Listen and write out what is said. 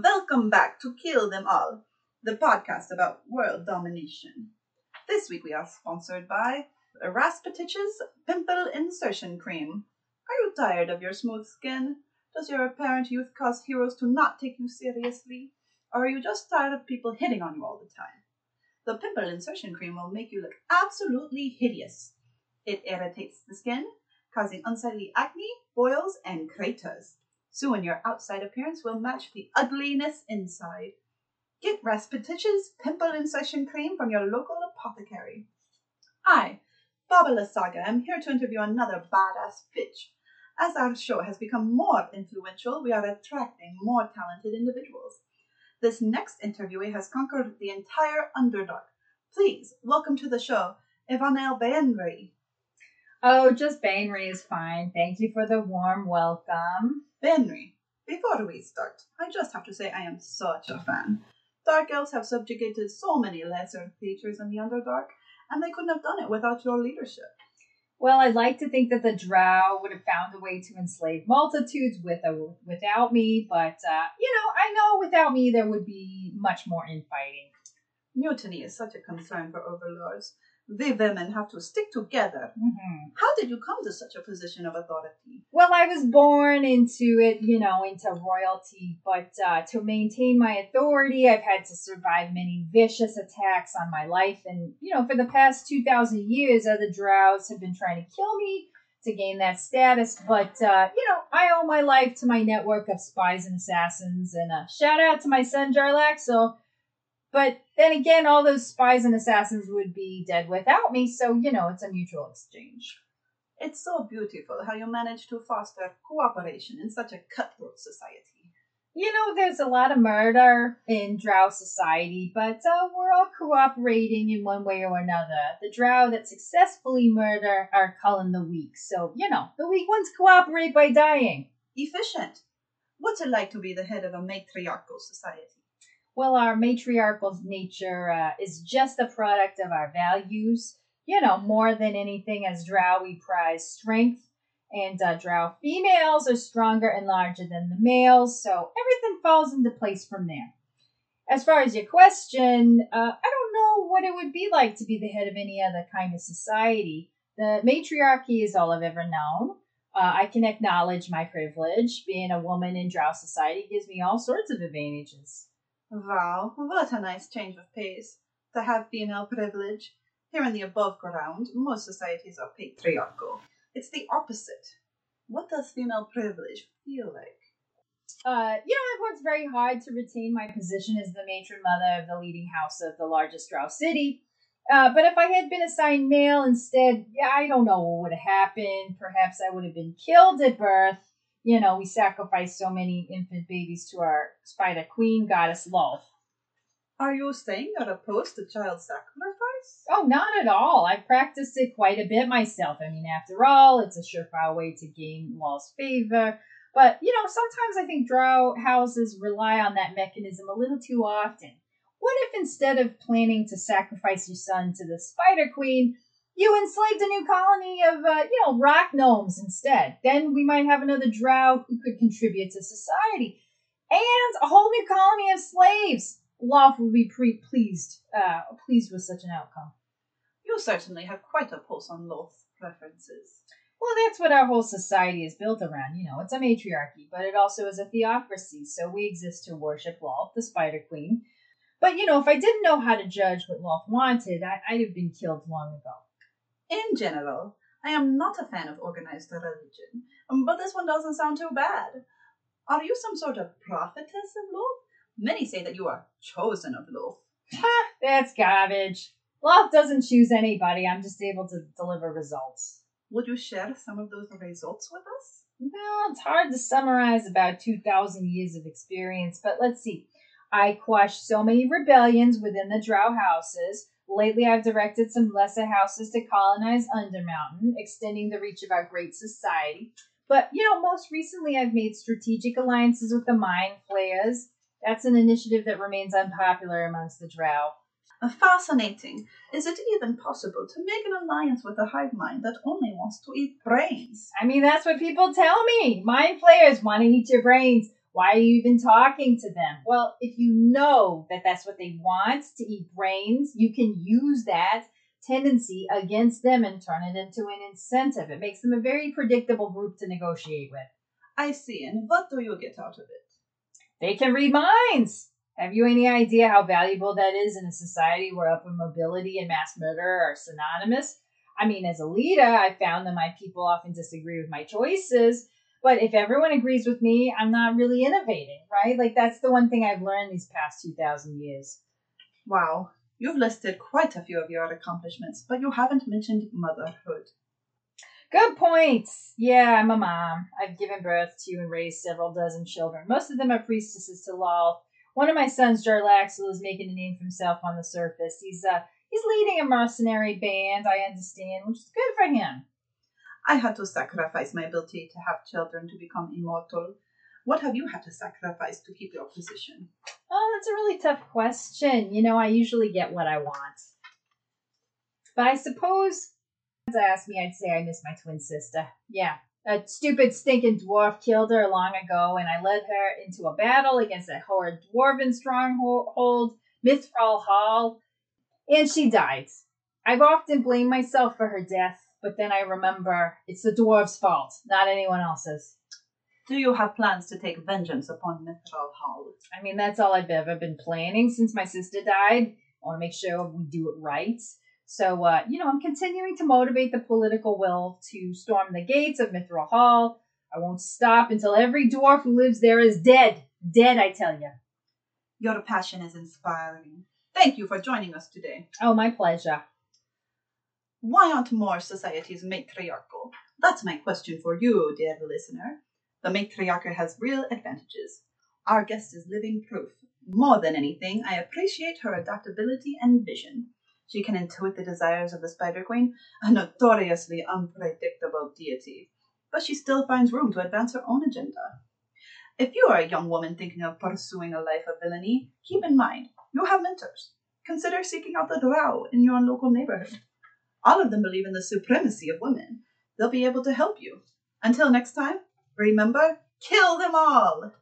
Welcome back to Kill Them All, the podcast about world domination. This week we are sponsored by Raspatich's Pimple Insertion Cream. Are you tired of your smooth skin? Does your apparent youth cause heroes to not take you seriously? Or are you just tired of people hitting on you all the time? The Pimple Insertion Cream will make you look absolutely hideous. It irritates the skin, causing unsightly acne, boils, and craters. Soon your outside appearance will match the ugliness inside. Get Raspatich's Pimple Insertion Cream from your local apothecary. Hi, Baba Lysaga. I'm here to interview another badass bitch. As our show has become more influential, we are attracting more talented individuals. This next interviewee has conquered the entire Underdark. Please welcome to the show, Yvonnel Baenre. Oh, just Baenre is fine. Thank you for the warm welcome. Baenre, before we start, I just have to say I am such a fan. Dark elves have subjugated so many lesser creatures in the Underdark, and they couldn't have done it without your leadership. Well, I'd like to think that the Drow would have found a way to enslave multitudes with a, without me, but uh, you know, I know without me there would be much more infighting. Mutiny is such a concern for overlords. We women have to stick together. hmm How did you come to such a position of authority? Well, I was born into it, you know, into royalty, but uh, to maintain my authority, I've had to survive many vicious attacks on my life. And, you know, for the past 2,000 years, other drows have been trying to kill me to gain that status. But, uh, you know, I owe my life to my network of spies and assassins. And uh, shout out to my son, Jarlaxle. But then again, all those spies and assassins would be dead without me. So, you know, it's a mutual exchange. It's so beautiful how you manage to foster cooperation in such a cutthroat society. You know, there's a lot of murder in Drow society, but uh, we're all cooperating in one way or another. The Drow that successfully murder are Cullen the weak, so, you know, the weak ones cooperate by dying. Efficient. What's it like to be the head of a matriarchal society? Well, our matriarchal nature uh, is just a product of our values. You know, more than anything, as Drow, we prize strength, and uh, Drow females are stronger and larger than the males, so everything falls into place from there. As far as your question, uh, I don't know what it would be like to be the head of any other kind of society. The matriarchy is all I've ever known. Uh, I can acknowledge my privilege. Being a woman in Drow society gives me all sorts of advantages. Wow, what a nice change of pace. To have female privilege. Here in the above ground, most societies are patriarchal. It's the opposite. What does female privilege feel like? Uh, you know, I've worked very hard to retain my position as the matron mother of the leading house of the largest Drow city. Uh, but if I had been assigned male instead, yeah, I don't know what would have happened. Perhaps I would have been killed at birth. You know, we sacrificed so many infant babies to our spider queen goddess Lolth. Are you saying you're opposed to child sacrifice? Oh, not at all. I've practiced it quite a bit myself. I mean, after all, it's a surefire way to gain Lolth's favor. But, you know, sometimes I think drow houses rely on that mechanism a little too often. What if instead of planning to sacrifice your son to the Spider Queen, you enslaved a new colony of, uh, you know, rock gnomes instead? Then we might have another drow who could contribute to society. And a whole new colony of slaves. Lolth would be pre- pleased, uh, pleased with such an outcome. You certainly have quite a pulse on Lolth's preferences. Well, that's what our whole society is built around. You know, it's a matriarchy, but it also is a theocracy. So we exist to worship Lolth, the Spider Queen. But, you know, if I didn't know how to judge what Lolth wanted, I, I'd have been killed long ago. In general, I am not a fan of organized religion, um, but this one doesn't sound too bad. Are you some sort of prophetess of Lolth? Many say that you are chosen of Lolth. Ha! That's garbage. Lolth doesn't choose anybody. I'm just able to deliver results. Would you share some of those results with us? Well, it's hard to summarize about 2,000 years of experience, but let's see. I quashed so many rebellions within the Drow houses. Lately, I've directed some lesser houses to colonize Undermountain, extending the reach of our great society. But, you know, most recently, I've made strategic alliances with the Mind Flayers. That's an initiative that remains unpopular amongst the Drow. Fascinating. Is it even possible to make an alliance with a hive mind that only wants to eat brains? I mean, that's what people tell me. Mind Flayers want to eat your brains. Why are you even talking to them? Well, if you know that that's what they want to eat brains, you can use that tendency against them and turn it into an incentive. It makes them a very predictable group to negotiate with. I see. And what do you get out of it? They can read minds. Have you any idea how valuable that is in a society where upward mobility and mass murder are synonymous? I mean, as a leader, I found that my people often disagree with my choices, but if everyone agrees with me, I'm not really innovating, right? Like, that's the one thing I've learned these past 2,000 years. Wow, you've listed quite a few of your accomplishments, but you haven't mentioned motherhood. Good point. Yeah, I'm a mom. I've given birth to and raised several dozen children. Most of them are priestesses to Lolth. One of my sons, Jarlaxle, is making a name for himself on the surface. He's uh he's leading a mercenary band, I understand, which is good for him. I had to sacrifice my ability to have children to become immortal. What have you had to sacrifice to keep your position? Oh, that's a really tough question. You know, I usually get what I want. But I suppose to asked me, I'd say I miss my twin sister. Yeah. A stupid stinking dwarf killed her long ago, and I led her into a battle against a horrid dwarven stronghold, Mithral Hall, and she died. I've often blamed myself for her death, but then I remember it's the dwarf's fault, not anyone else's. Do you have plans to take vengeance upon Mithral Hall? I mean, that's all I've ever been planning since my sister died. I want to make sure we do it right. So, uh, you know, I'm continuing to motivate the political will to storm the gates of Mithral Hall. I won't stop until every dwarf who lives there is dead. Dead, I tell you. Your passion is inspiring. Thank you for joining us today. Oh, my pleasure. Why aren't more societies matriarchal? That's my question for you, dear listener. The matriarchy has real advantages. Our guest is living proof. More than anything, I appreciate her adaptability and vision. She can intuit the desires of the Spider Queen, a notoriously unpredictable deity, but she still finds room to advance her own agenda. If you are a young woman thinking of pursuing a life of villainy, keep in mind you have mentors. Consider seeking out the Drow in your local neighborhood. All of them believe in the supremacy of women. They'll be able to help you. Until next time, remember, kill them all!